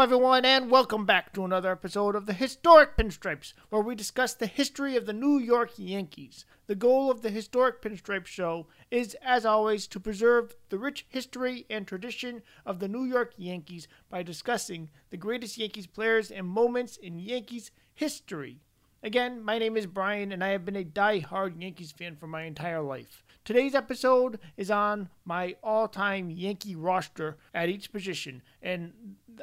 Everyone, and welcome back to another episode of the Historic Pinstripes, where we discuss the history of the New York Yankees. The goal of the Historic Pinstripe Show is, as always, to preserve the rich history and tradition of the New York Yankees by discussing the greatest Yankees players and moments in Yankees history. Again, my name is Brian, and I have been a die-hard Yankees fan for my entire life. Today's episode is on my all-time Yankee roster at each position, and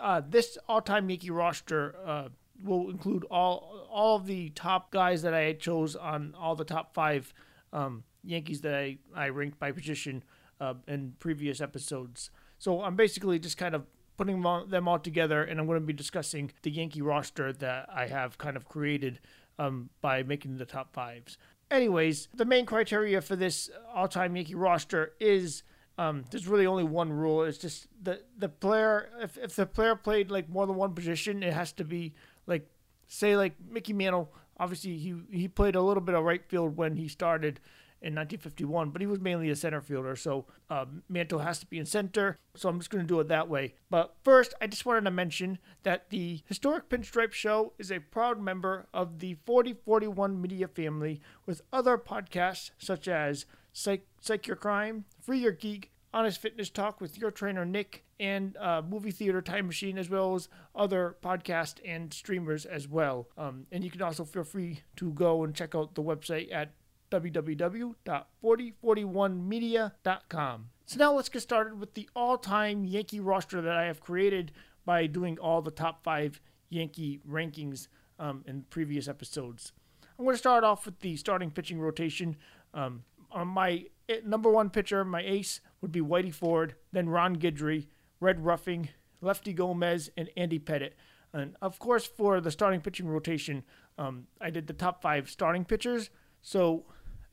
uh, this all-time Yankee roster uh, will include all all of the top guys that I chose on all the top five um, Yankees that I, I ranked by position uh, in previous episodes. So I'm basically just kind of putting them all, them all together, and I'm going to be discussing the Yankee roster that I have kind of created um, by making the top fives. Anyways, the main criteria for this all-time Yankee roster is um, there's really only one rule. It's just the the player. If if the player played like more than one position, it has to be like say like Mickey Mantle. Obviously, he he played a little bit of right field when he started, in 1951, but he was mainly a center fielder, so uh, Mantle has to be in center. So I'm just going to do it that way. But first, I just wanted to mention that the Historic Pinstripe Show is a proud member of the 4041 Media family with other podcasts such as Psych, Psych Your Crime, Free Your Geek, Honest Fitness Talk with your trainer Nick, and uh, Movie Theater Time Machine, as well as other podcasts and streamers as well. Um, and you can also feel free to go and check out the website at www.4041media.com. So now let's get started with the all-time Yankee roster that I have created by doing all the top five Yankee rankings um, in previous episodes. I'm going to start off with the starting pitching rotation. Um, on my eh, number one pitcher, my ace would be Whitey Ford, then Ron Guidry, Red Ruffing, Lefty Gomez, and Andy Pettitte. And of course, for the starting pitching rotation, um, I did the top five starting pitchers. So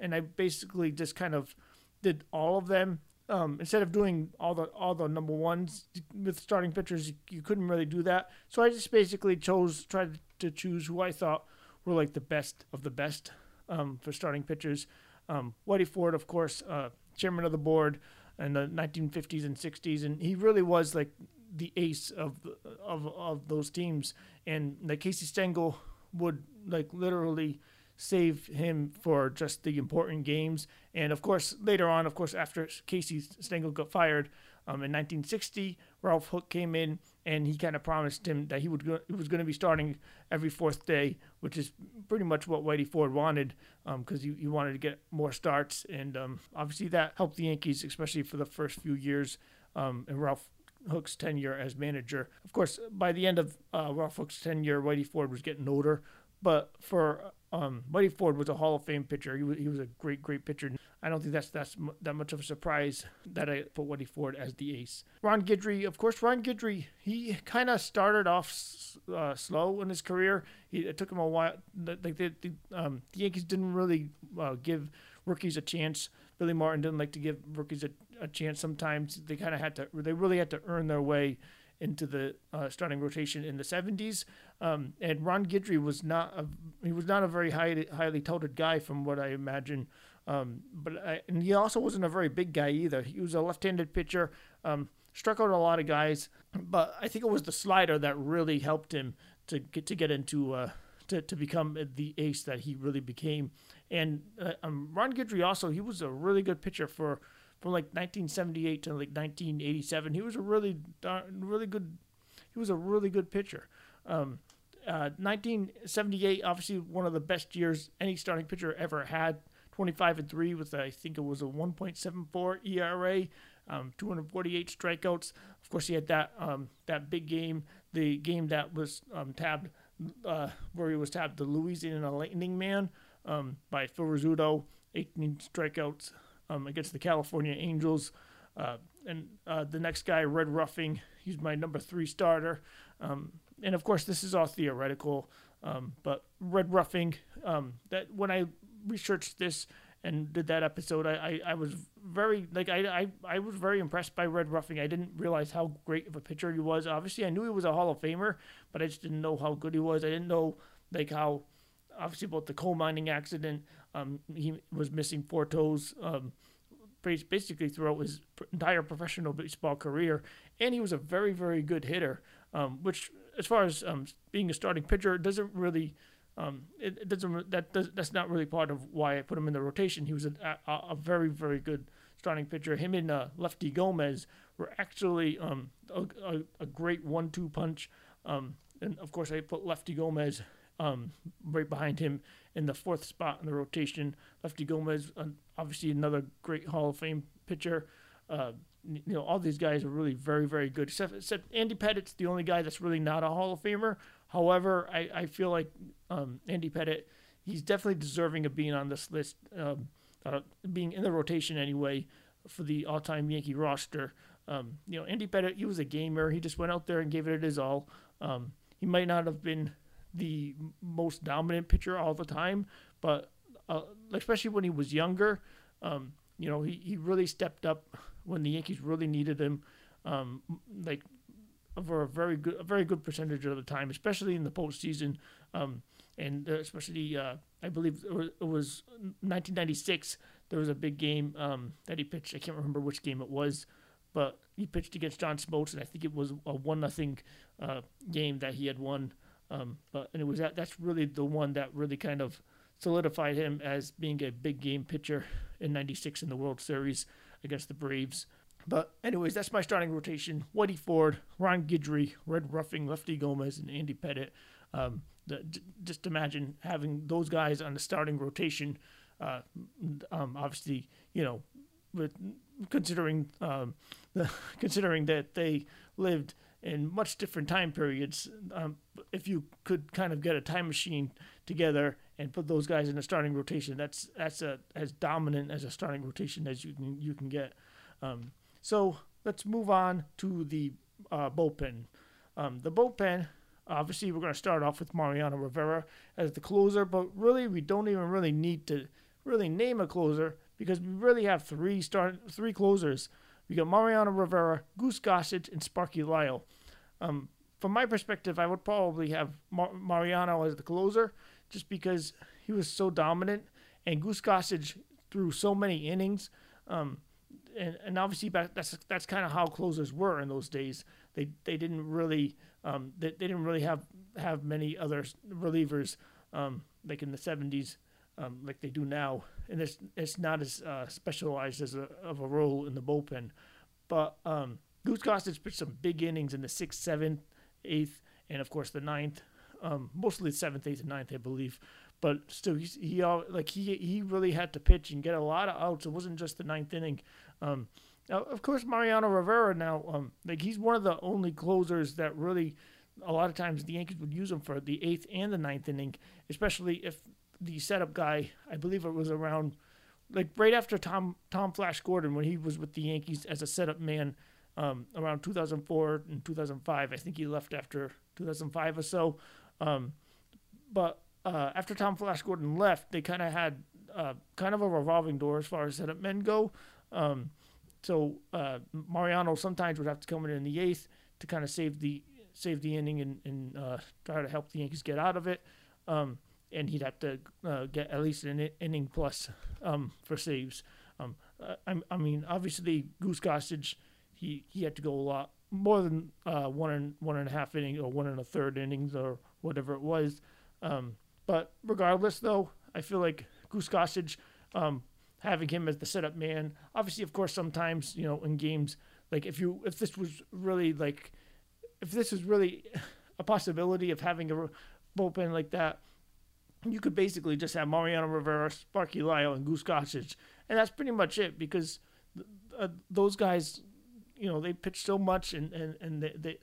and I basically just kind of did all of them. Um, instead of doing all the all the number ones with starting pitchers, you, you couldn't really do that. So I just basically chose tried to choose who I thought were like the best of the best um, for starting pitchers. Um, Whitey Ford, of course, uh, chairman of the board in the 1950s and 60s, and he really was like the ace of of of those teams. And like Casey Stengel would like literally save him for just the important games. And of course, later on, of course, after Casey Stengel got fired um, in 1960, Ralph Houk came in and he kind of promised him that he would go, he was going to be starting every fourth day, which is pretty much what Whitey Ford wanted because um, he, he wanted to get more starts. And um, obviously, that helped the Yankees, especially for the first few years. Um, and Ralph Houk's tenure as manager. Of course, by the end of uh, Ralph Houk's tenure, Whitey Ford was getting older. But for um, Whitey Ford was a Hall of Fame pitcher. He was, he was a great, great pitcher. I don't think that's that's that much of a surprise that I put Whitey Ford as the ace. Ron Guidry, of course, Ron Guidry, he kind of started off uh, slow in his career. He, it took him a while. Like the, the, um, the Yankees didn't really uh, give rookies a chance. Billy Martin didn't like to give rookies a, a chance. Sometimes they kind of had to. They really had to earn their way into the uh, starting rotation in the 70s. Um, and Ron Guidry was not a he was not a very highly highly touted guy from what I imagine. Um, but I, and he also wasn't a very big guy either. He was a left-handed pitcher, um, struck out a lot of guys, but I think it was the slider that really helped him to get to get into uh, to, to become the ace that he really became. And uh, um, Ron Guidry also he was a really good pitcher for from like 1978 to like 1987. He was a really, really good. He was a really good pitcher. Um, uh, 1978, obviously one of the best years any starting pitcher ever had. 25 and three with I think it was a 1.74 ERA, um, 248 strikeouts. Of course, he had that um, that big game, the game that was um, tabbed uh, where he was tabbed the Louisiana Lightning Man um, by Phil Rizzuto, 18 strikeouts um, against the California Angels. Uh, and uh, the next guy, Red Ruffing, he's my number three starter. Um, and of course, this is all theoretical, um, but Red Ruffing, um, that when I researched this and did that episode, I, I, I was very like I, I I was very impressed by Red Ruffing. I didn't realize how great of a pitcher he was. Obviously, I knew he was a Hall of Famer, but I just didn't know how good he was. I didn't know like how obviously about the coal mining accident. Um, he was missing four toes. Um, basically throughout his entire professional baseball career, and he was a very, very good hitter. um, which, as far as um, being a starting pitcher, doesn't really. Um, it, it doesn't that does, that's not really part of why I put him in the rotation. He was a, a, a very very good starting pitcher. Him and uh, Lefty Gomez were actually um, a, a, a great one-two punch. Um, and of course, I put Lefty Gomez um, right behind him in the fourth spot in the rotation. Lefty Gomez, uh, obviously another great Hall of Fame pitcher. Uh, you know, all these guys are really very, very good. Except, except Andy Pettitte's the only guy that's really not a Hall of Famer. However, I, I feel like um, Andy Pettitte, he's definitely deserving of being on this list, um, uh, being in the rotation anyway for the all-time Yankee roster. Um, you know, Andy Pettitte, he was a gamer. He just went out there and gave it his all. Um, he might not have been the most dominant pitcher all the time, but uh, especially when he was younger, um, you know, he, he really stepped up when the Yankees really needed him, um, like for a very good a very good percentage of the time, especially in the postseason, um, and uh, especially uh, I believe it was, it was, 1996. There was a big game um, that he pitched. I can't remember which game it was, but he pitched against John Smoltz, and I think it was a one nothing uh, game that he had won. Um, but and it was that that's really the one that really kind of solidified him as being a big game pitcher in '96 in the World Series against the Braves. But anyways, that's my starting rotation: Whitey Ford, Ron Guidry, Red Ruffing, Lefty Gomez, and Andy Pettitte. Um, the, just imagine having those guys on the starting rotation. Uh, um, obviously, you know, with considering um, the, considering that they lived in much different time periods. Um, if you could kind of get a time machine together and put those guys in a starting rotation, that's that's a, as dominant as a starting rotation as you can you can get. Um, so let's move on to the uh, bullpen. Um, the bullpen, obviously, we're going to start off with Mariano Rivera as the closer, but really we don't even really need to really name a closer because we really have three start three closers. We got Mariano Rivera, Goose Gossage, and Sparky Lyle. Um, from my perspective, I would probably have Mar- Mariano as the closer, just because he was so dominant, and Goose Gossage threw so many innings. Um, and, and obviously that's that's kind of how closers were in those days. They they didn't really um, they, they didn't really have have many other relievers um, like in the 70s um, like they do now, and it's it's not as uh, specialized as a, of a role in the bullpen. But um, Goose Gossage pitched some big innings in the sixth, seventh, eighth, and of course the ninth. Um, mostly seventh, eighth, and ninth, I believe. But still, he he like he he really had to pitch and get a lot of outs. It wasn't just the ninth inning. Um, now, of course, Mariano Rivera now, um, like he's one of the only closers that really, a lot of times the Yankees would use him for the eighth and the ninth inning, especially if the setup guy, I believe it was around like right after Tom Tom Flash Gordon when he was with the Yankees as a setup man um, around 2004 and 2005. I think he left after 2005 or so. Um, but uh, after Tom Flash Gordon left, they kind of had uh, kind of a revolving door as far as setup men go. Um, so uh, Mariano sometimes would have to come in in the eighth to kind of save the save the inning and, and uh, try to help the Yankees get out of it. Um, and he'd have to uh, get at least an inning plus um, for saves. Um, I, I, mean, obviously Goose Gossage, he, he had to go a lot more than uh, one and one and a half innings or one and a third innings or whatever it was. Um, but regardless, though, I feel like Goose Gossage, um, having him as the setup man, obviously, of course, sometimes you know in games like if you if this was really like if this was really a possibility of having a bullpen like that you could basically just have Mariano Rivera, Sparky Lyle, and Goose Gossage, and that's pretty much it because uh, those guys, you know, they pitch so much, and and and they, they,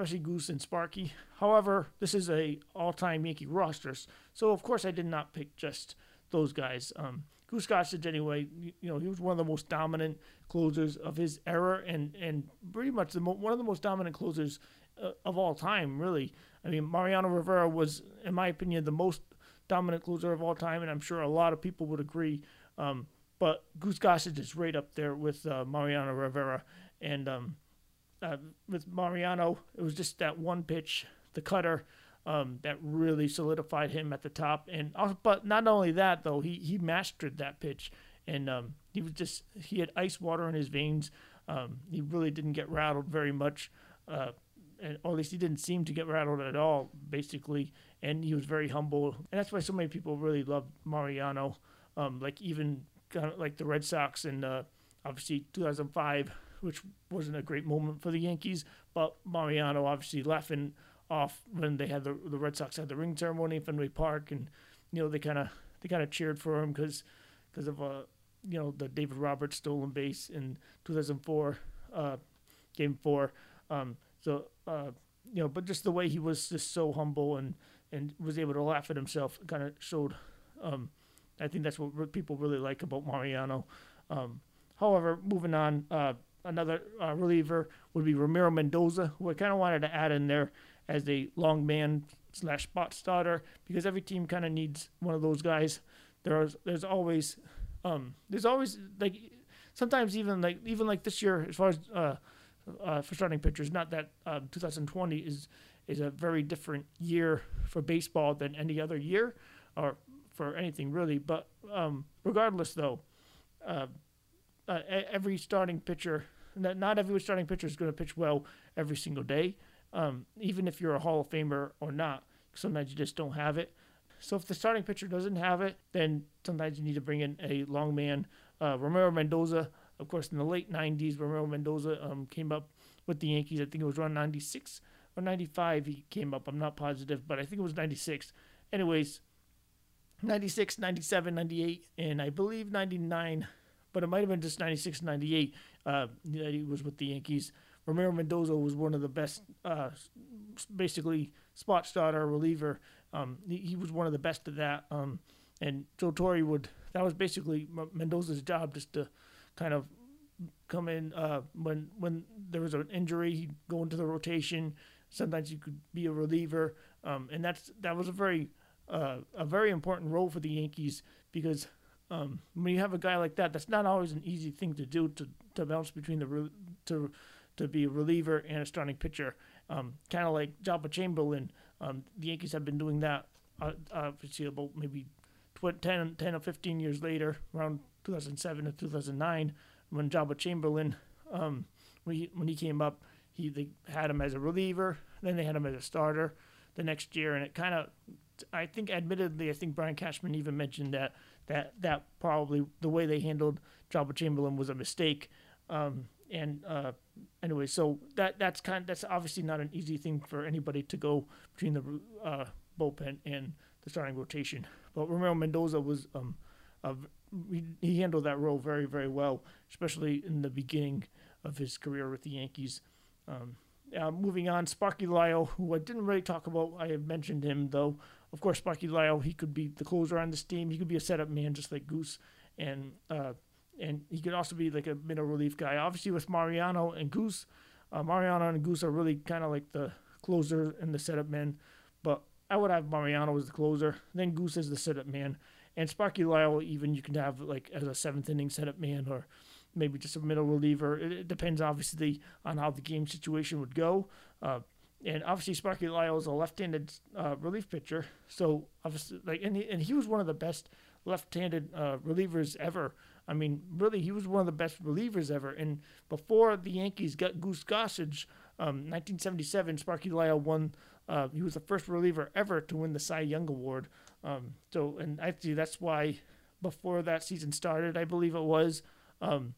especially Goose and Sparky. However, this is a all-time Yankee roster, so of course I did not pick just those guys. Um, Goose Gossage, anyway, you, know, he was one of the most dominant closers of his era, and and pretty much the mo- one of the most dominant closers uh, of all time, really. I mean, Mariano Rivera was, in my opinion, the most dominant closer of all time, and I'm sure a lot of people would agree. Um, but Goose Gossage is right up there with uh, Mariano Rivera. And um, uh, with Mariano, it was just that one pitch, the cutter, um, that really solidified him at the top. And uh, but not only that though, he he mastered that pitch, and um, he was just he had ice water in his veins. Um, he really didn't get rattled very much. Uh, and or at least he didn't seem to get rattled at all, basically. And he was very humble, and that's why so many people really love Mariano. Um, like even kind of like the Red Sox and uh, obviously 2005, which wasn't a great moment for the Yankees, but Mariano obviously laughing off when they had the the Red Sox had the ring ceremony in Fenway Park, and you know they kind of they kind of cheered for him because because of uh you know the David Roberts stolen base in 2004 uh, game four. Um, so uh, you know, but just the way he was just so humble and and was able to laugh at himself kind of showed. Um, I think that's what people really like about Mariano. Um, however, moving on, uh, another uh, reliever would be Ramiro Mendoza, who I kind of wanted to add in there as a long man slash spot starter because every team kind of needs one of those guys. There's there's always um, there's always like sometimes even like even like this year as far as uh, uh, for starting pitchers. Not that um, 2020 is is a very different year for baseball than any other year or for anything really. But um, regardless, though, uh, every starting pitcher, not every starting pitcher is going to pitch well every single day um, even if you're a Hall of Famer or not. Sometimes you just don't have it. So if the starting pitcher doesn't have it, then sometimes you need to bring in a long man. Uh, Ramiro Mendoza, of course, in the late 90s, Ramiro Mendoza um, came up with the Yankees. I think it was around 96 or 95 he came up. I'm not positive, but I think it was 96. Anyways, 96, 97, 98, and I believe 99, but it might have been just 96, 98 uh, that he was with the Yankees. Ramiro Mendoza was one of the best, uh, basically spot starter reliever. Um, he, he, was one of the best at that. Um, and Joe Torre would that was basically Mendoza's job, just to kind of come in uh, when when there was an injury, he'd go into the rotation. Sometimes he could be a reliever, um, and that's that was a very uh, a very important role for the Yankees because um, when you have a guy like that, that's not always an easy thing to do to, to bounce between the to to be a reliever and a starting pitcher. Um, kind of like Joba Chamberlain. Um, the Yankees have been doing that uh, obviously about maybe 10, 10 or 15 years later, around 2007 to 2009, when Joba Chamberlain, um, when, he, when he came up, he they had him as a reliever, then they had him as a starter the next year, and it kind of, I think, admittedly, I think Brian Cashman even mentioned that that that probably the way they handled Joba Chamberlain was a mistake. Um, and uh, anyway, so that that's kind of, that's obviously not an easy thing for anybody to go between the uh, bullpen and the starting rotation. But Ramiro Mendoza was um, he, he handled that role very very well, especially in the beginning of his career with the Yankees. Um, uh, moving on, Sparky Lyle, who I didn't really talk about. I have mentioned him though. Of course, Sparky Lyle, he could be the closer on this team. He could be a setup man just like Goose, and uh, and he could also be like a middle relief guy. Obviously, with Mariano and Goose, uh, Mariano and Goose are really kind of like the closer and the setup men. But I would have Mariano as the closer, then Goose as the setup man, and Sparky Lyle even you can have like as a seventh inning setup man or maybe just a middle reliever. It, it depends obviously on how the game situation would go. Uh, and obviously Sparky Lyle is a left-handed uh, relief pitcher, so obviously like and he, and he was one of the best left-handed uh, relievers ever. I mean, really, he was one of the best relievers ever. And before the Yankees got Goose Gossage, um, 1977, Sparky Lyle won. Uh, he was the first reliever ever to win the Cy Young Award. Um, so, and actually, that's why before that season started, I believe it was. Um,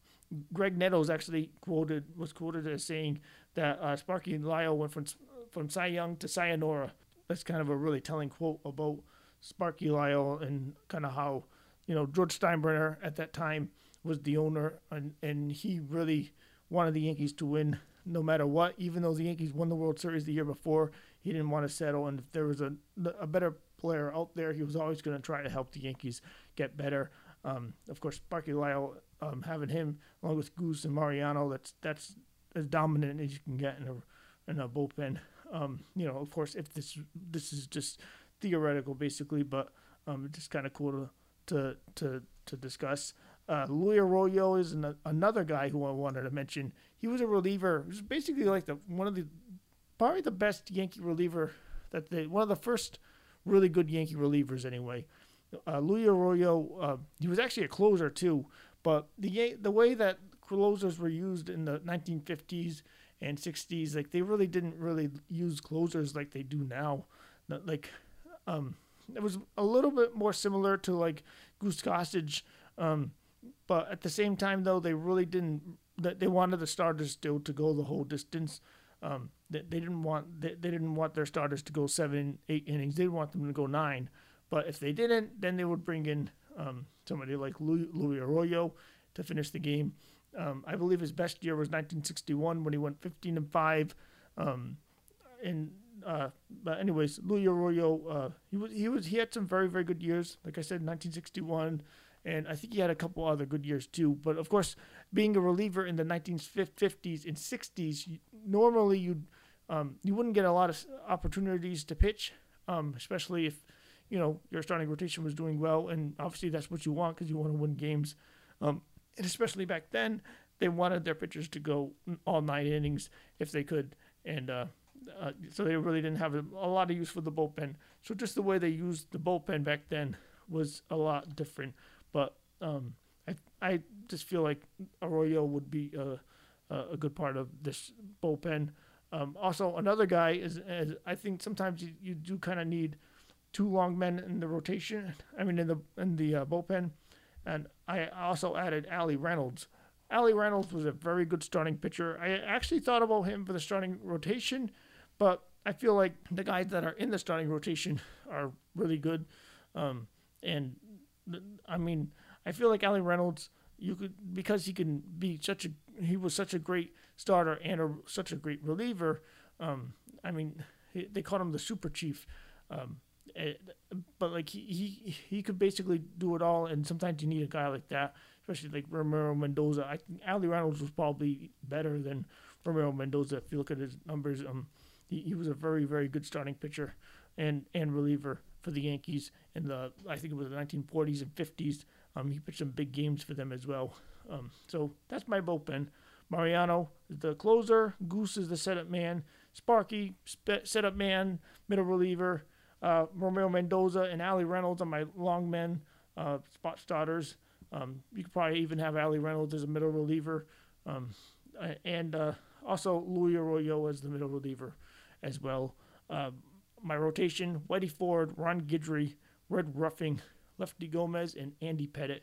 Graig Nettles actually quoted was quoted as saying that uh, Sparky Lyle went from from Cy Young to Sayonara. That's kind of a really telling quote about Sparky Lyle and kind of how you know, George Steinbrenner at that time was the owner, and, and he really wanted the Yankees to win no matter what. Even though the Yankees won the World Series the year before, he didn't want to settle. And if there was a, a better player out there, he was always going to try to help the Yankees get better. Um, of course, Sparky Lyle, um, having him along with Goose and Mariano, that's that's as dominant as you can get in a in a bullpen. Um, you know, of course, if this this is just theoretical, basically, but um, just kind of cool to to to to discuss. Uh, Luis Arroyo is an, another guy who I wanted to mention. He was a reliever. He was basically like the one of the probably the best Yankee reliever that they one of the first really good Yankee relievers anyway. Uh, Luis Arroyo, uh, he was actually a closer too, but the the way that closers were used in the 1950s and 60s. Like they really didn't really use closers like they do now. Like um, it was a little bit more similar to like Goose Gossage, um, but at the same time though they really didn't. They wanted the starters still to go the whole distance. Um, they, they didn't want they, they didn't want their starters to go seven eight innings. They didn't want them to go nine. But if they didn't, then they would bring in um, somebody like Luis, Luis Arroyo to finish the game. Um, I believe his best year was 1961 when he went 15 and five. Um, and uh, but anyways, Luis Arroyo, uh, he was he was he had some very very good years. Like I said, 1961, and I think he had a couple other good years too. But of course, being a reliever in the 1950s and 60s, normally you um, you wouldn't get a lot of opportunities to pitch, um, especially if you know your starting rotation was doing well, and obviously that's what you want because you want to win games. Um, and especially back then, they wanted their pitchers to go all nine innings if they could, and uh, uh, so they really didn't have a, lot of use for the bullpen. So just the way they used the bullpen back then was a lot different. But um, I I just feel like Arroyo would be a, a good part of this bullpen. Um, also, another guy is, is, I think sometimes you, you do kind of need two long men in the rotation. I mean in the in the uh, bullpen. And I also added Allie Reynolds. Allie Reynolds was a very good starting pitcher. I actually thought about him for the starting rotation, but I feel like the guys that are in the starting rotation are really good. Um, and I mean, I feel like Allie Reynolds, you could because he can be such a he was such a great starter and a, such a great reliever. Um, I mean, he, they called him the Super Chief. Um, but like he, he he could basically do it all, and sometimes you need a guy like that, especially like Ramiro Mendoza. I think Allie Reynolds was probably better than Ramiro Mendoza if you look at his numbers. Um, he, he was a very very good starting pitcher and and reliever for the Yankees in the I think it was the 1940s and 50s. Um, he pitched some big games for them as well. Um, so that's my bullpen. Mariano is the closer. Goose is the setup man. Sparky, sp- setup man, middle reliever uh, Ramiro Mendoza and Allie Reynolds are my long men uh, spot starters. Um, you could probably even have Allie Reynolds as a middle reliever, um, and uh, also Luis Arroyo as the middle reliever as well. Uh, my rotation: Whitey Ford, Ron Guidry, Red Ruffing, Lefty Gomez, and Andy Pettitte.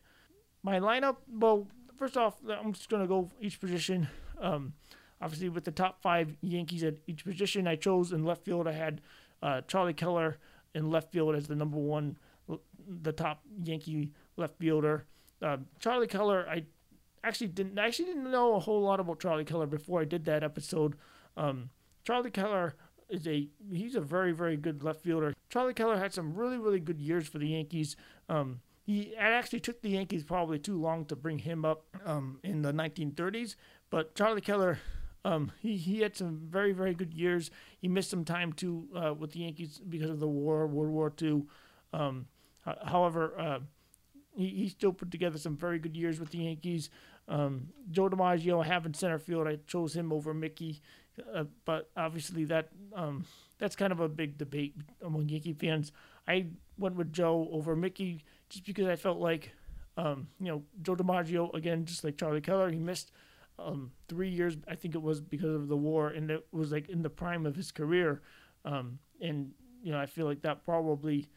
My lineup: well, first off, I'm just gonna go each position. Um, obviously, with the top five Yankees at each position, I chose in left field. I had uh, Charlie Keller in left field as the number one, the top Yankee left fielder. Uh, Charlie Keller, I actually didn't I actually didn't know a whole lot about Charlie Keller before I did that episode. Um, Charlie Keller is a he's a very very good left fielder. Charlie Keller had some really really good years for the Yankees. Um, he actually took the Yankees probably too long to bring him up um, in the 1930s, but Charlie Keller um, he, he had some very, very good years. He missed some time too uh, with the Yankees because of the war, World War II. Um, however, uh, he, he still put together some very good years with the Yankees. Um, Joe DiMaggio having center field, I chose him over Mickey, uh, but obviously that um, that's kind of a big debate among Yankee fans. I went with Joe over Mickey just because I felt like, um, you know, Joe DiMaggio again, just like Charlie Keller, he missed um, three years, I think it was because of the war, and it was like in the prime of his career. Um, and you know, I feel like that probably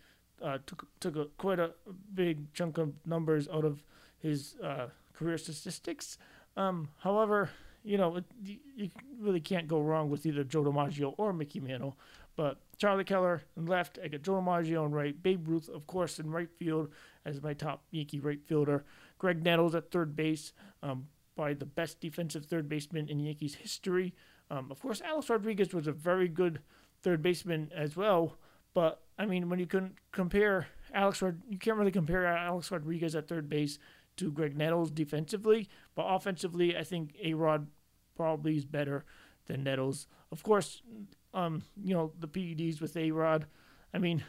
uh, took took a, quite a big chunk of numbers out of his uh, career statistics. Um, however, you know, it, you really can't go wrong with either Joe DiMaggio or Mickey Mantle. But Charlie Keller in left, I got Joe DiMaggio in right, Babe Ruth, of course, in right field as my top Yankee right fielder. Graig Nettles at third base. Um, by the best defensive third baseman in Yankees history. Um, of course, Alex Rodriguez was a very good third baseman as well. But I mean, when you can compare Alex, you can't really compare Alex Rodriguez at third base to Graig Nettles defensively. But offensively, I think A Rod probably is better than Nettles. Of course, um, you know the PEDs with A Rod. I mean,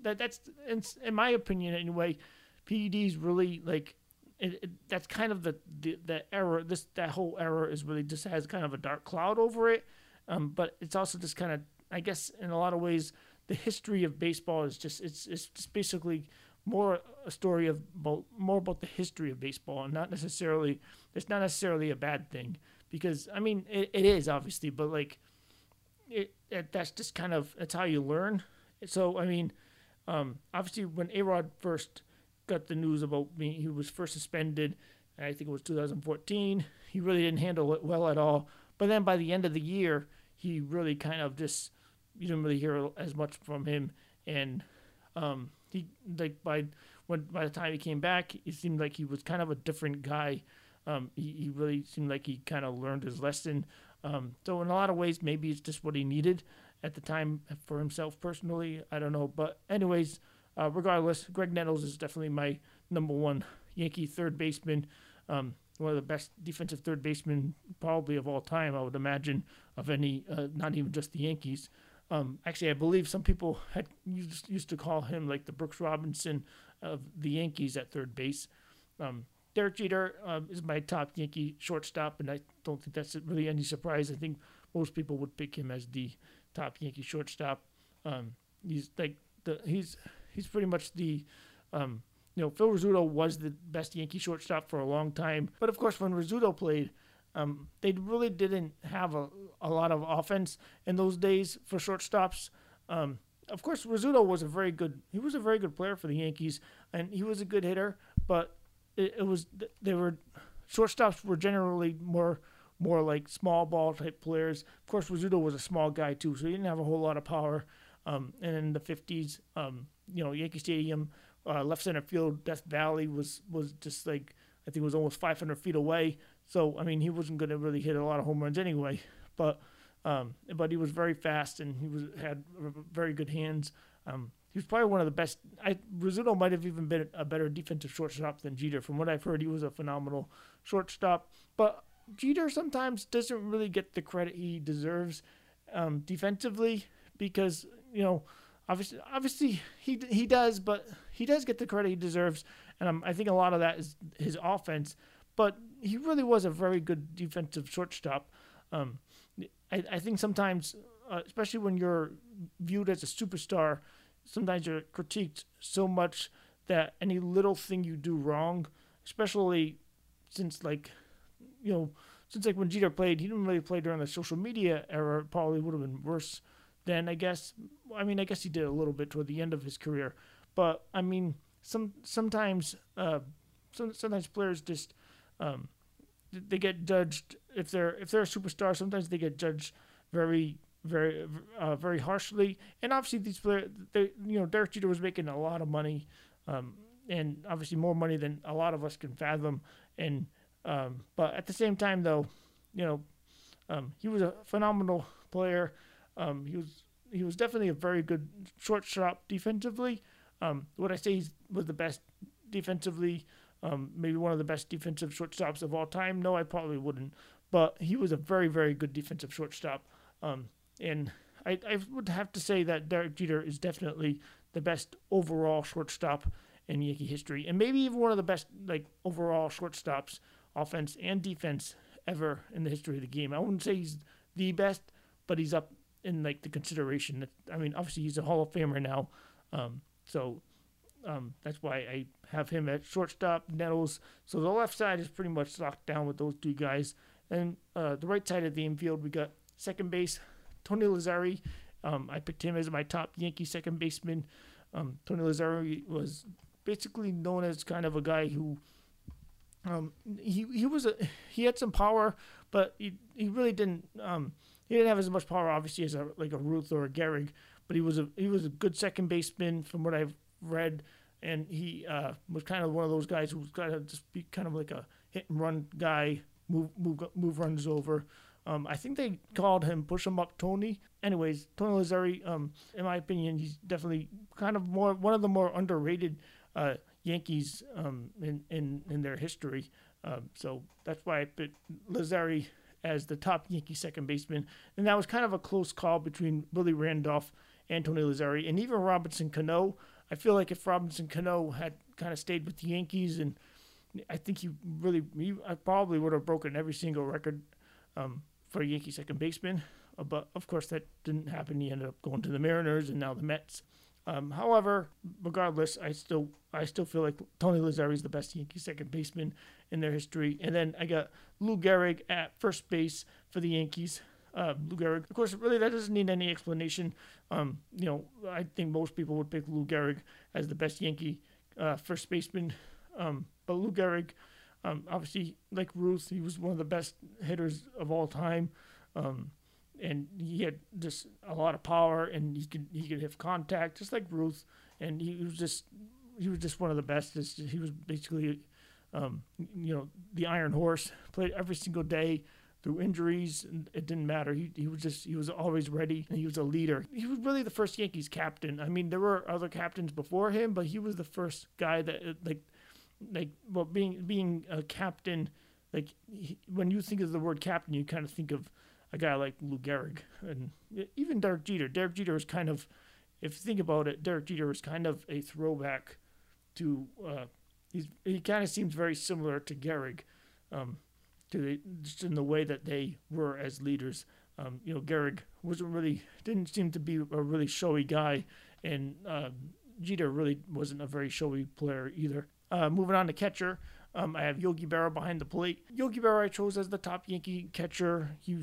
that that's in, in my opinion anyway. PEDs really like it, it, that's kind of the, the the error. This that whole error is really just has kind of a dark cloud over it. Um, but it's also just kind of, I guess, in a lot of ways, the history of baseball is just it's it's just basically more a story of more about the history of baseball and not necessarily it's not necessarily a bad thing because I mean it, it is obviously, but like it, it that's just kind of that's how you learn. So I mean, um, obviously when Arod first got the news about me, he was first suspended. I think it was 2014. He really didn't handle it well at all. But then by the end of the year, he really kind of just you didn't really hear as much from him, and um, he like by when by the time he came back, it seemed like he was kind of a different guy. Um, he, he really seemed like he kind of learned his lesson. Um, so in a lot of ways, maybe it's just what he needed at the time for himself personally. I don't know, but anyways, uh, regardless, Graig Nettles is definitely my number one Yankee third baseman. Um, one of the best defensive third basemen probably of all time, I would imagine, of any, uh, not even just the Yankees. Um, actually, I believe some people had used, used to call him like the Brooks Robinson of the Yankees at third base. Um, Derek Jeter uh, is my top Yankee shortstop, and I don't think that's really any surprise. I think most people would pick him as the top Yankee shortstop. Um, he's like the he's he's pretty much the um, you know Phil Rizzuto was the best Yankee shortstop for a long time, but of course when Rizzuto played, um, they really didn't have a, a lot of offense in those days for shortstops. Um, of course, Rizzuto was a very good he was a very good player for the Yankees, and he was a good hitter, but it, it was they were shortstops were generally more more like small ball type players. Of course, Rizzuto was a small guy too, so he didn't have a whole lot of power. Um, and in the 50s, um, you know, Yankee Stadium, uh, left center field, Death Valley was was just like I think it was almost 500 feet away. So I mean, he wasn't going to really hit a lot of home runs anyway. But um, but he was very fast and he was had very good hands. Um, he was probably one of the best. I Rizzuto might have even been a better defensive shortstop than Jeter. From what I've heard, he was a phenomenal shortstop. But Jeter sometimes doesn't really get the credit he deserves um, defensively because you know obviously obviously he he does, but he does get the credit he deserves, and I think a lot of that is his offense. But he really was a very good defensive shortstop. Um, I, I think sometimes, uh, especially when you're viewed as a superstar, sometimes you're critiqued so much that any little thing you do wrong, especially since like you know, since like when Jeter played, he didn't really play during the social media era. Probably would have been worse then, I guess. I mean, I guess he did a little bit toward the end of his career, but I mean, some sometimes, uh, some, sometimes players just um, they get judged if they're if they're a superstar. Sometimes they get judged very very uh, very harshly. And obviously, these players, they, you know, Derek Jeter was making a lot of money, um, and obviously more money than a lot of us can fathom. And um, but at the same time, though, you know, um, he was a phenomenal player. Um, he was he was definitely a very good shortstop defensively. Um, would I say he was the best defensively? Um, maybe one of the best defensive shortstops of all time? No, I probably wouldn't. But he was a very very good defensive shortstop. Um, and I, I would have to say that Derek Jeter is definitely the best overall shortstop in Yankee history, and maybe even one of the best like overall shortstops offense and defense ever in the history of the game. I wouldn't say he's the best, but he's up in like the consideration. That I mean, obviously he's a Hall of Famer now, um, so um, that's why I have him at shortstop. Nettles. So the left side is pretty much locked down with those two guys, and uh, the right side of the infield we got second base Tony Lazzeri. Um, I picked him as my top Yankee second baseman. Um, Tony Lazzeri was basically known as kind of a guy who um, he he was a he had some power, but he he really didn't um, he didn't have as much power obviously as a like a Ruth or a Gehrig, but he was a he was a good second baseman from what I've read, and he uh, was kind of one of those guys who was kind of just be kind of like a hit and run guy, move move move runs over. Um, I think they called him push him up Tony. Anyways, Tony Lazzeri, um, in my opinion, he's definitely kind of more one of the more underrated uh, Yankees um, in, in, in their history. Um, so that's why I put Lazzeri as the top Yankee second baseman. And that was kind of a close call between Billy Randolph and Tony Lazzeri. And even Robinson Cano, I feel like if Robinson Cano had kind of stayed with the Yankees, and I think he really, he I probably would have broken every single record um, for Yankee second baseman. Uh, but of course, that didn't happen. He ended up going to the Mariners and now the Mets. Um, however, regardless, I still I still feel like Tony Lazzeri is the best Yankee second baseman in their history. And then I got Lou Gehrig at first base for the Yankees. Uh, Lou Gehrig, of course, really that doesn't need any explanation. Um, you know, I think most people would pick Lou Gehrig as the best Yankee uh, first baseman. Um, but Lou Gehrig, um, obviously, like Ruth, he was one of the best hitters of all time. Um, and he had just a lot of power, and he could he could have contact just like Ruth, and he was just he was just one of the best. he was basically, um, you know, the Iron Horse. Played every single day through injuries. It didn't matter. He he was just he was always ready, and he was a leader. He was really the first Yankees captain. I mean, there were other captains before him, but he was the first guy that like like well being being a captain. Like he, when you think of the word captain, you kind of think of a guy like Lou Gehrig and even Derek Jeter. Derek Jeter is kind of, if you think about it, Derek Jeter is kind of a throwback to. Uh, he kind of seems very similar to Gehrig, um, to the, just in the way that they were as leaders. Um, you know, Gehrig wasn't really didn't seem to be a really showy guy, and uh, Jeter really wasn't a very showy player either. Uh, moving on to catcher, um, I have Yogi Berra behind the plate. Yogi Berra I chose as the top Yankee catcher. He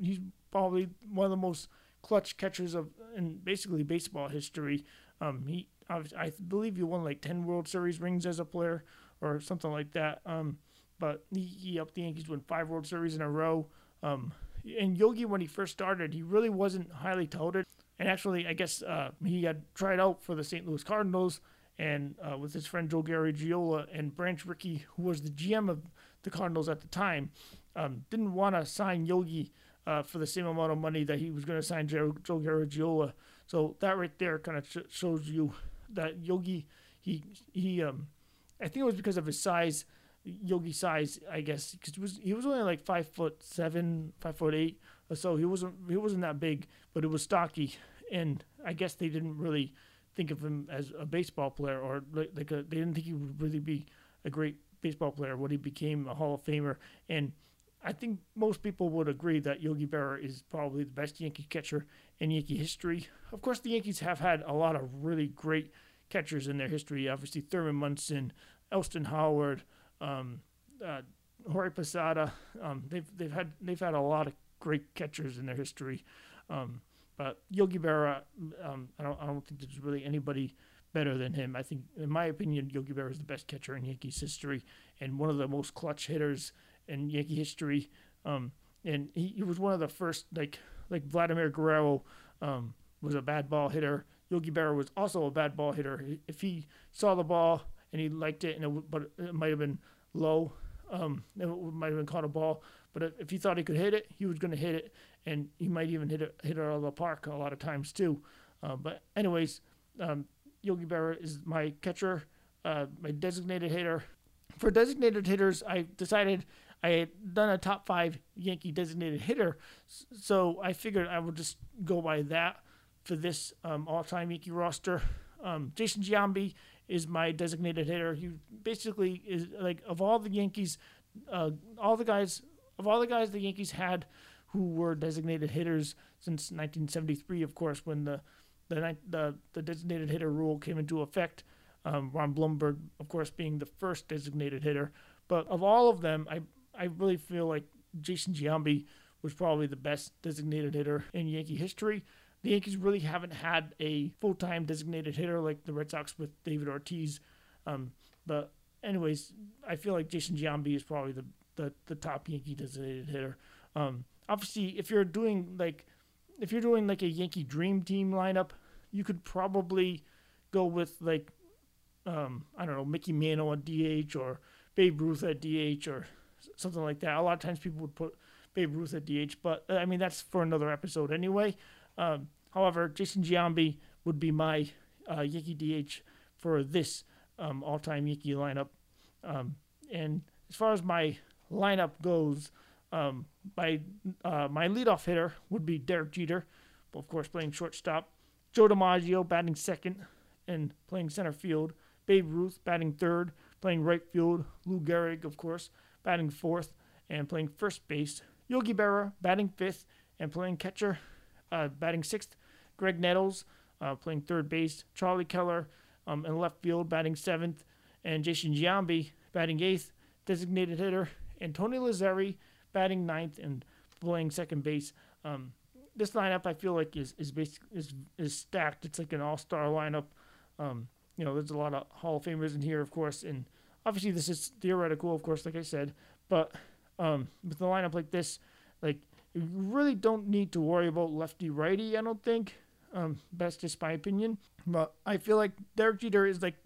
he's probably one of the most clutch catchers of in basically baseball history. Um, he I believe he won like ten World Series rings as a player or something like that. Um, but he, he helped the Yankees win five World Series in a row. Um, and Yogi, when he first started, he really wasn't highly touted. And actually, I guess uh, he had tried out for the St. Louis Cardinals and uh, with his friend Joe Garagiola and Branch Rickey, who was the GM of the Cardinals at the time, um, didn't want to sign Yogi uh, for the same amount of money that he was going to sign Joe, Joe Garagiola. So that right there kind of sh- shows you that Yogi, he he um, I think it was because of his size, Yogi size, I guess, because he was he was only like five foot seven, five foot eight or so. He wasn't he wasn't that big, but it was stocky, and I guess they didn't really think of him as a baseball player, or like, a, they didn't think he would really be a great baseball player when he became a Hall of Famer, and I think most people would agree that Yogi Berra is probably the best Yankee catcher in Yankee history. Of course, the Yankees have had a lot of really great catchers in their history. Obviously, Thurman Munson, Elston Howard, um, uh, Jorge Posada. Um, they've they've had they've had a lot of great catchers in their history. Um, but Yogi Berra, um, I don't I don't think there's really anybody better than him. I think, in my opinion, Yogi Berra is the best catcher in Yankees history and one of the most clutch hitters in Yankee history. Um, and he, he, was one of the first, like like Vladimir Guerrero um, was a bad ball hitter. Yogi Berra was also a bad ball hitter. If he saw the ball and he liked it, and it, but it might have been low, um, it might have been caught a ball. But if he thought he could hit it, he was going to hit it, and he might even hit it hit it out of the park a lot of times too. Uh, but anyways, um, Yogi Berra is my catcher, uh, my designated hitter. For designated hitters, I decided I had done a top five Yankee designated hitter, so I figured I would just go by that for this um, all-time Yankee roster. Um, Jason Giambi is my designated hitter. He basically is like of all the Yankees, uh, all the guys of all the guys the Yankees had who were designated hitters since 1973, of course, when the the the, the designated hitter rule came into effect. Um, Ron Blomberg, of course, being the first designated hitter. But of all of them, I I really feel like Jason Giambi was probably the best designated hitter in Yankee history. The Yankees really haven't had a full time designated hitter like the Red Sox with David Ortiz. Um, but, anyways, I feel like Jason Giambi is probably the, the, the top Yankee designated hitter. Um, obviously, if you're doing like if you're doing like a Yankee Dream Team lineup, you could probably go with like um, I don't know Mickey Mantle at DH or Babe Ruth at DH or something like that. A lot of times people would put Babe Ruth at DH, but uh, I mean that's for another episode anyway. Um, however, Jason Giambi would be my uh, Yankee DH for this um, all-time Yankee lineup. Um, and as far as my lineup goes, um, my uh, my leadoff hitter would be Derek Jeter, of course playing shortstop. Joe DiMaggio batting second and playing center field. Babe Ruth batting third, playing right field. Lou Gehrig, of course, batting fourth and playing first base. Yogi Berra batting fifth and playing catcher, uh, batting sixth. Graig Nettles uh, playing third base, Charlie Keller um, in left field batting seventh, and Jason Giambi batting eighth, designated hitter, and Tony Lazzeri batting ninth and playing second base. Um, this lineup I feel like is is basic, is is stacked. It's like an all star lineup. Um, you know, there's a lot of Hall of Famers in here, of course, and obviously this is theoretical, of course, like I said. But um, with a lineup like this, like you really don't need to worry about lefty righty. I don't think. Um, that's just my opinion. But I feel like Derek Jeter is like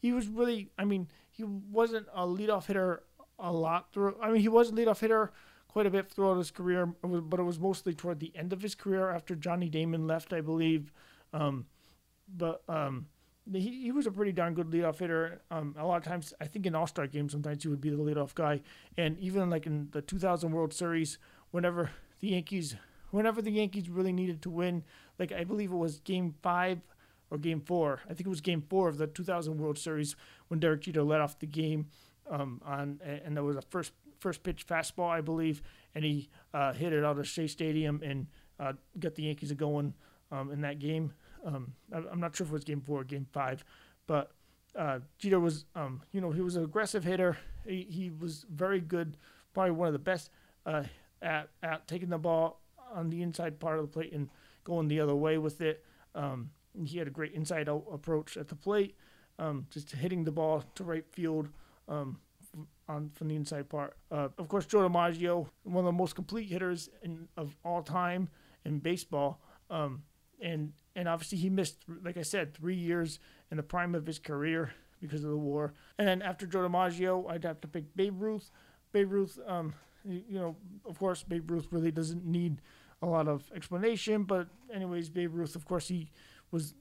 he was really. I mean, he wasn't a leadoff hitter a lot through. I mean, he was a leadoff hitter quite a bit throughout his career, but it was mostly toward the end of his career after Johnny Damon left, I believe. Um, but um, he, he was a pretty darn good leadoff hitter. Um, a lot of times, I think in All Star games, sometimes he would be the leadoff guy, and even like in the 2000 World Series, whenever the Yankees, whenever the Yankees really needed to win, like I believe it was Game Five or Game Four. I think it was Game Four of the 2000 World Series when Derek Jeter led off the game um, on, and there was a first first pitch fastball, I believe, and he uh, hit it out of Shea Stadium and uh, got the Yankees going um, in that game. Um, I'm not sure if it was Game Four or Game Five, but uh, Jeter was, um, you know, he was an aggressive hitter. He, he was very good, probably one of the best uh, at at taking the ball on the inside part of the plate and going the other way with it. Um, he had a great inside out approach at the plate, um, just hitting the ball to right field um, on from the inside part. Uh, of course, Joe DiMaggio, one of the most complete hitters in, of all time in baseball, um, and and obviously he missed, like I said, three years in the prime of his career because of the war. And then after Joe DiMaggio, I'd have to pick Babe Ruth. Babe Ruth, um, you know, of course, Babe Ruth really doesn't need a lot of explanation, but anyways, Babe Ruth, of course, he was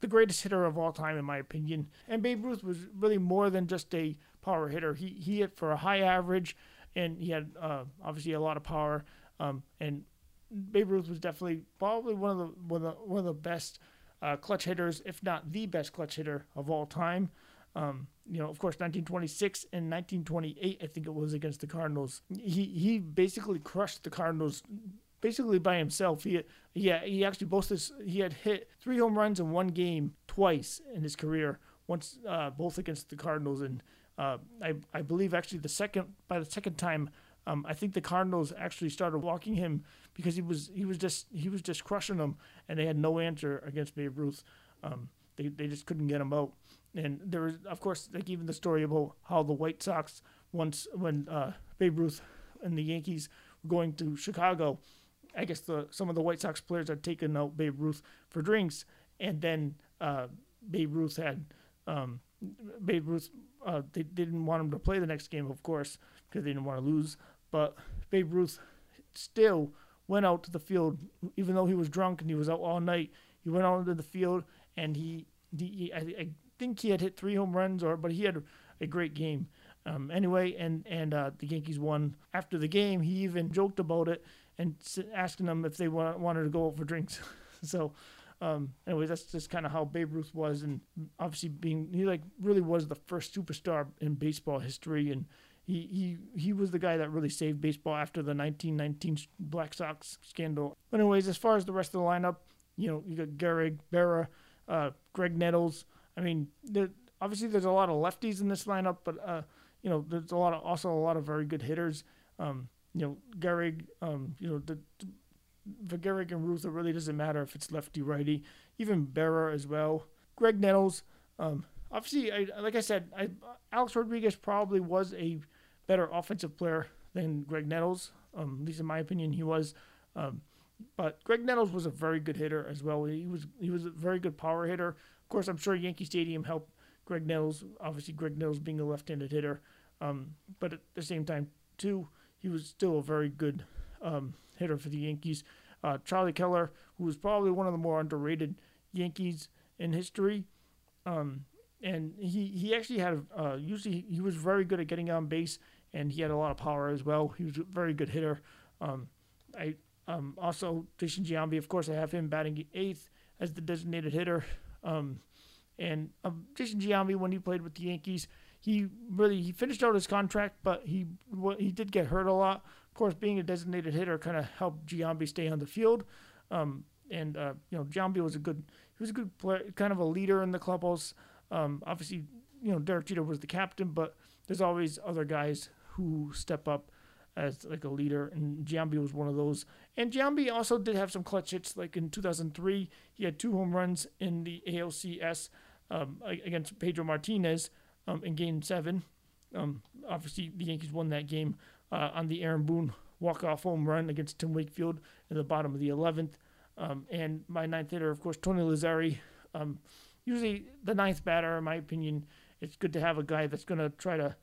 the greatest hitter of all time, in my opinion. And Babe Ruth was really more than just a power hitter. He he hit for a high average, and he had uh, obviously a lot of power. Um, and Babe Ruth was definitely probably one of the one of the, one of the best uh, clutch hitters, if not the best clutch hitter of all time. Um, you know, of course, 1926 and 1928, I think it was against the Cardinals. He he basically crushed the Cardinals basically by himself. He yeah he actually boasted he had hit three home runs in one game twice in his career. Once uh, both against the Cardinals and uh, I I believe actually the second by the second time um, I think the Cardinals actually started walking him because he was he was just he was just crushing them and they had no answer against Babe Ruth. Um, they they just couldn't get him out. And there was of course like even the story about how the White Sox once when uh, Babe Ruth and the Yankees were going to Chicago I guess the some of the White Sox players had taken out Babe Ruth for drinks, and then uh, Babe Ruth had um, Babe Ruth. Uh, they, they didn't want him to play the next game, of course, because they didn't want to lose. But Babe Ruth still went out to the field, even though he was drunk and he was out all night. He went out into the field and he, he I, I think he had hit three home runs, or but he had a, great game. Um, anyway, and and uh, the Yankees won. After the game, he even joked about it and asking them if they want, wanted to go out for drinks. so, um, anyway, that's just kind of how Babe Ruth was, and obviously being he like really was the first superstar in baseball history, and he he he was the guy that really saved baseball after the 1919 Black Sox scandal. But anyways, as far as the rest of the lineup, you know, you got Gehrig, Berra, uh, Graig Nettles. I mean, there, obviously there's a lot of lefties in this lineup, but uh, you know, there's a lot of also a lot of very good hitters. Um, you know, Gehrig, um, you know, the, the for Gehrig and it really doesn't matter if it's lefty righty, even Berra as well. Graig Nettles, um, obviously, I, like I said, I, Alex Rodriguez probably was a better offensive player than Graig Nettles. Um, at least in my opinion, he was. Um, but Graig Nettles was a very good hitter as well. He was he was a very good power hitter. Of course, I'm sure Yankee Stadium helped Graig Nettles. Obviously, Graig Nettles being a left-handed hitter, um, but at the same time, too, he was still a very good um, hitter for the Yankees. Uh, Charlie Keller, who was probably one of the more underrated Yankees in history, um, and he he actually had uh, usually he was very good at getting on base, and he had a lot of power as well. He was a very good hitter. Um, I um, also Jason Giambi, of course, I have him batting eighth as the designated hitter. Um, and um, Jason Giambi, when he played with the Yankees, he really he finished out his contract, but he he did get hurt a lot. Of course, being a designated hitter kind of helped Giambi stay on the field. Um, and uh, you know, Giambi was a good he was a good player, kind of a leader in the clubhouse. Um, obviously, you know, Derek Jeter was the captain, but there's always other guys who step up as like a leader, and Giambi was one of those. And Giambi also did have some clutch hits, like in 2003, he had two home runs in the ALCS um, against Pedro Martinez um, in Game Seven. Um, obviously, the Yankees won that game uh, on the Aaron Boone walk-off home run against Tim Wakefield in the bottom of the 11th. Um, and my ninth hitter, of course, Tony Lazzeri. Um, usually the ninth batter, in my opinion, it's good to have a guy that's going to try to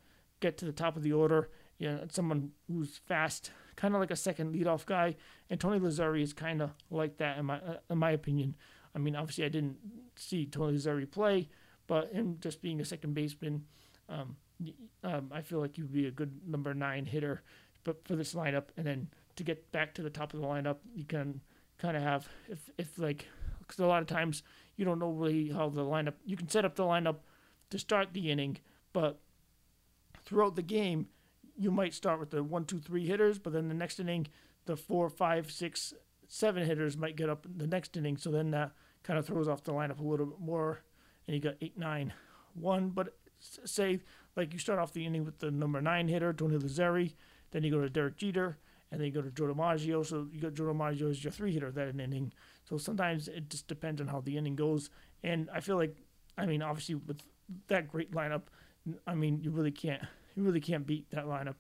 get to the top of the order. You know, someone who's fast, kind of like a second leadoff guy. And Tony Lazzeri is kind of like that, in my uh, in my opinion. I mean, obviously, I didn't see Tony Lazzeri play, but him just being a second baseman, um, um, I feel like he'd be a good number nine hitter, but for this lineup, and then to get back to the top of the lineup, you can kind of have if if like because a lot of times you don't know really how the lineup you can set up the lineup to start the inning, but throughout the game you might start with the one, two, three hitters, but then the next inning the four, five, six, seven hitters might get up the next inning. So then that kind of throws off the lineup a little bit more, and you got eight, nine, one. But say like you start off the inning with the number nine hitter, Tony Lazzeri, then you go to Derek Jeter, and then you go to Joe DiMaggio. So you got Joe DiMaggio as your three hitter that inning. So sometimes it just depends on how the inning goes. And I feel like, I mean, obviously with that great lineup, I mean, you really can't, you really can't beat that lineup.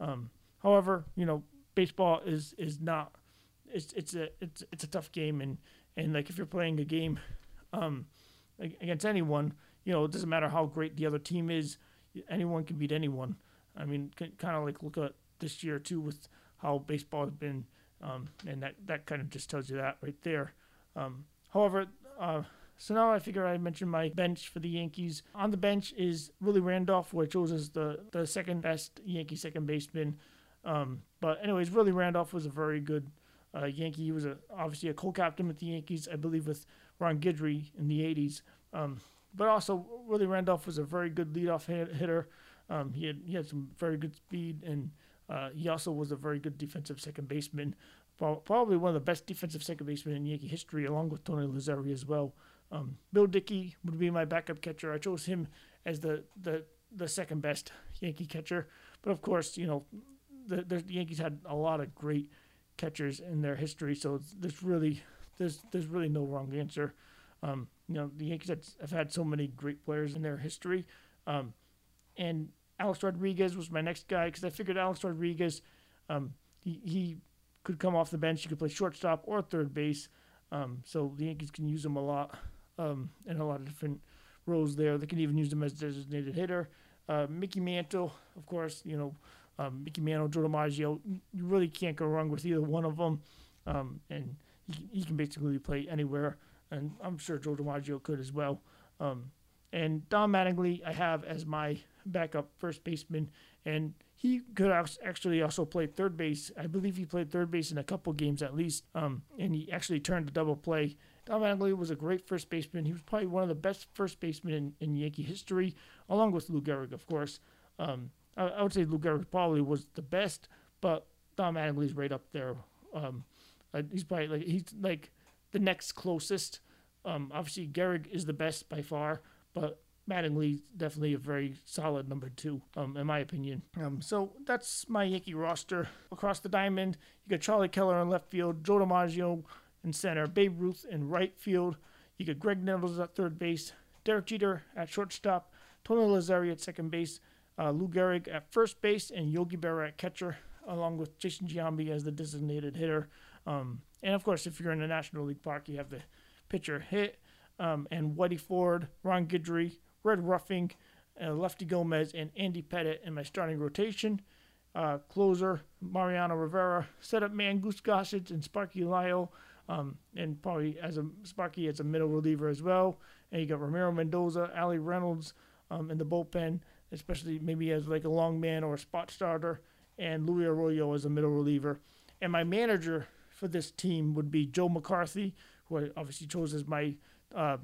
Um, however, you know, baseball is is not, it's it's a it's it's a tough game, and and like if you're playing a game, um, against anyone, you know, it doesn't matter how great the other team is, anyone can beat anyone. I mean, kind of like look at this year too with how baseball has been, um, and that that kind of just tells you that right there. Um, however, uh, so now I figure I mentioned my bench for the Yankees. On the bench is Willie Randolph, who I chose as the the second best Yankee second baseman. Um, but anyways, Willie Randolph was a very good uh, Yankee. He was a, obviously a co-captain with the Yankees, I believe, with Ron Guidry in the '80s. Um, but also, Willie Randolph was a very good leadoff hitter. Um, he had he had some very good speed, and uh, he also was a very good defensive second baseman. Probably one of the best defensive second basemen in Yankee history, along with Tony Lazzeri as well. Um, Bill Dickey would be my backup catcher. I chose him as the, the, the second best Yankee catcher. But of course, you know, the, the Yankees had a lot of great catchers in their history, so there's really there's there's really no wrong answer. Um, you know, the Yankees have had so many great players in their history. Um, and Alex Rodriguez was my next guy because I figured Alex Rodriguez, um, he, he could come off the bench. He could play shortstop or third base. Um, so the Yankees can use him a lot um, in a lot of different roles there. They can even use him as designated hitter. Uh, Mickey Mantle, of course, you know, um, Mickey Mantle, Joe DiMaggio, you really can't go wrong with either one of them. Um, and he, he can basically play anywhere and I'm sure Joe DiMaggio could as well. Um, and Don Mattingly, I have as my backup first baseman, and he could actually also play third base. I believe he played third base in a couple games at least, um, and he actually turned a double play. Don Mattingly was a great first baseman. He was probably one of the best first basemen in, in Yankee history, along with Lou Gehrig, of course. Um, I, I, would say Lou Gehrig probably was the best, but Don Mattingly's right up there. Um, uh, he's probably like he's like the next closest. Um, obviously, Gehrig is the best by far, but Mattingly definitely a very solid number two, um, in my opinion. Um, so that's my Yankee roster across the diamond. You got Charlie Keller in left field, Joe DiMaggio in center, Babe Ruth in right field. You got Graig Nettles at third base, Derek Jeter at shortstop, Tony Lazzeri at second base, uh, Lou Gehrig at first base, and Yogi Berra at catcher, along with Jason Giambi as the designated hitter. Um, and of course, if you're in the National League Park, you have the pitcher hit, um, and Whitey Ford, Ron Guidry, Red Ruffing, uh, Lefty Gomez, and Andy Pettitte in my starting rotation. Uh, closer, Mariano Rivera. Setup man, Goose Gossage and Sparky Lyle. Um, and probably as a Sparky as a middle reliever as well. And you got Ramiro Mendoza, Allie Reynolds um, in the bullpen, especially maybe as like a long man or a spot starter, and Luis Arroyo as a middle reliever. And my manager for this team would be Joe McCarthy, who I obviously chose as my uh,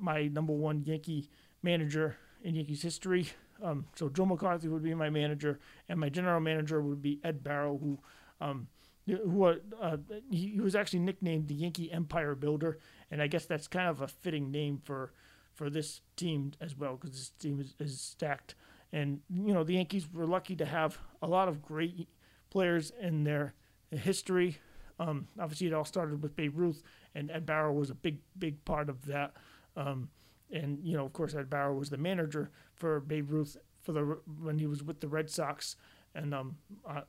my number one Yankee manager in Yankees history. Um, so Joe McCarthy would be my manager, and my general manager would be Ed Barrow, who um, who uh, he, he was actually nicknamed the Yankee Empire Builder, and I guess that's kind of a fitting name for for this team as well because this team is, is stacked. And you know the Yankees were lucky to have a lot of great players in their history. Um, obviously, it all started with Babe Ruth, and Ed Barrow was a big, big part of that. Um, and you know, of course, Ed Barrow was the manager for Babe Ruth for the when he was with the Red Sox, and um,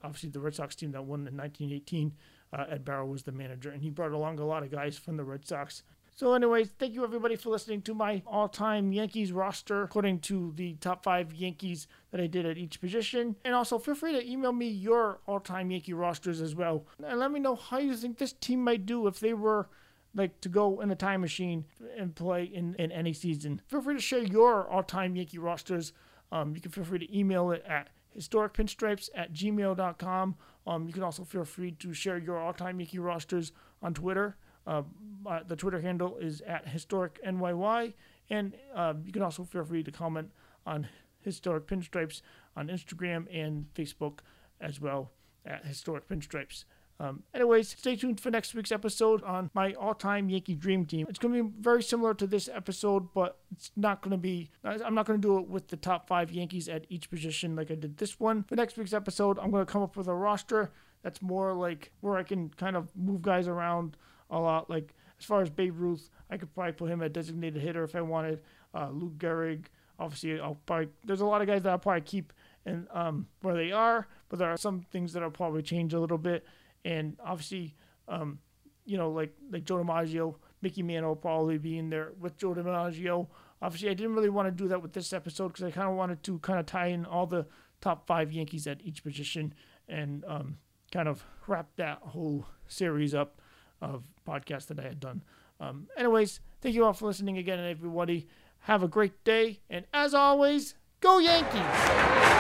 obviously the Red Sox team that won in 1918. Uh, Ed Barrow was the manager, and he brought along a lot of guys from the Red Sox so, anyways, thank you everybody for listening to my all time Yankees roster according to the top five Yankees that I did at each position. And also, feel free to email me your all time Yankee rosters as well. And let me know how you think this team might do if they were like to go in a time machine and play in, in any season. Feel free to share your all time Yankee rosters. Um, you can feel free to email it at historicpinstripes at gmail.com. Um, you can also feel free to share your all time Yankee rosters on Twitter. Uh, uh, the Twitter handle is at historic NYY, and uh, you can also feel free to comment on historic pinstripes on Instagram and Facebook as well at historic pinstripes. Um, anyways, stay tuned for next week's episode on my all-time Yankee Dream Team. It's going to be very similar to this episode, but it's not going to be. I'm not going to do it with the top five Yankees at each position like I did this one. For next week's episode, I'm going to come up with a roster that's more like where I can kind of move guys around a lot. Like as far as Babe Ruth, I could probably put him at designated hitter if I wanted. Uh, Lou Gehrig, obviously, I'll probably there's a lot of guys that I'll probably keep and um, where they are, but there are some things that I'll probably change a little bit. And obviously, um, you know, like like Joe DiMaggio, Mickey Mantle will probably be in there with Joe DiMaggio. Obviously, I didn't really want to do that with this episode because I kind of wanted to kind of tie in all the top five Yankees at each position and um, kind of wrap that whole series up of podcasts that I had done. Um, anyways, thank you all for listening again, everybody have a great day. And as always, go Yankees!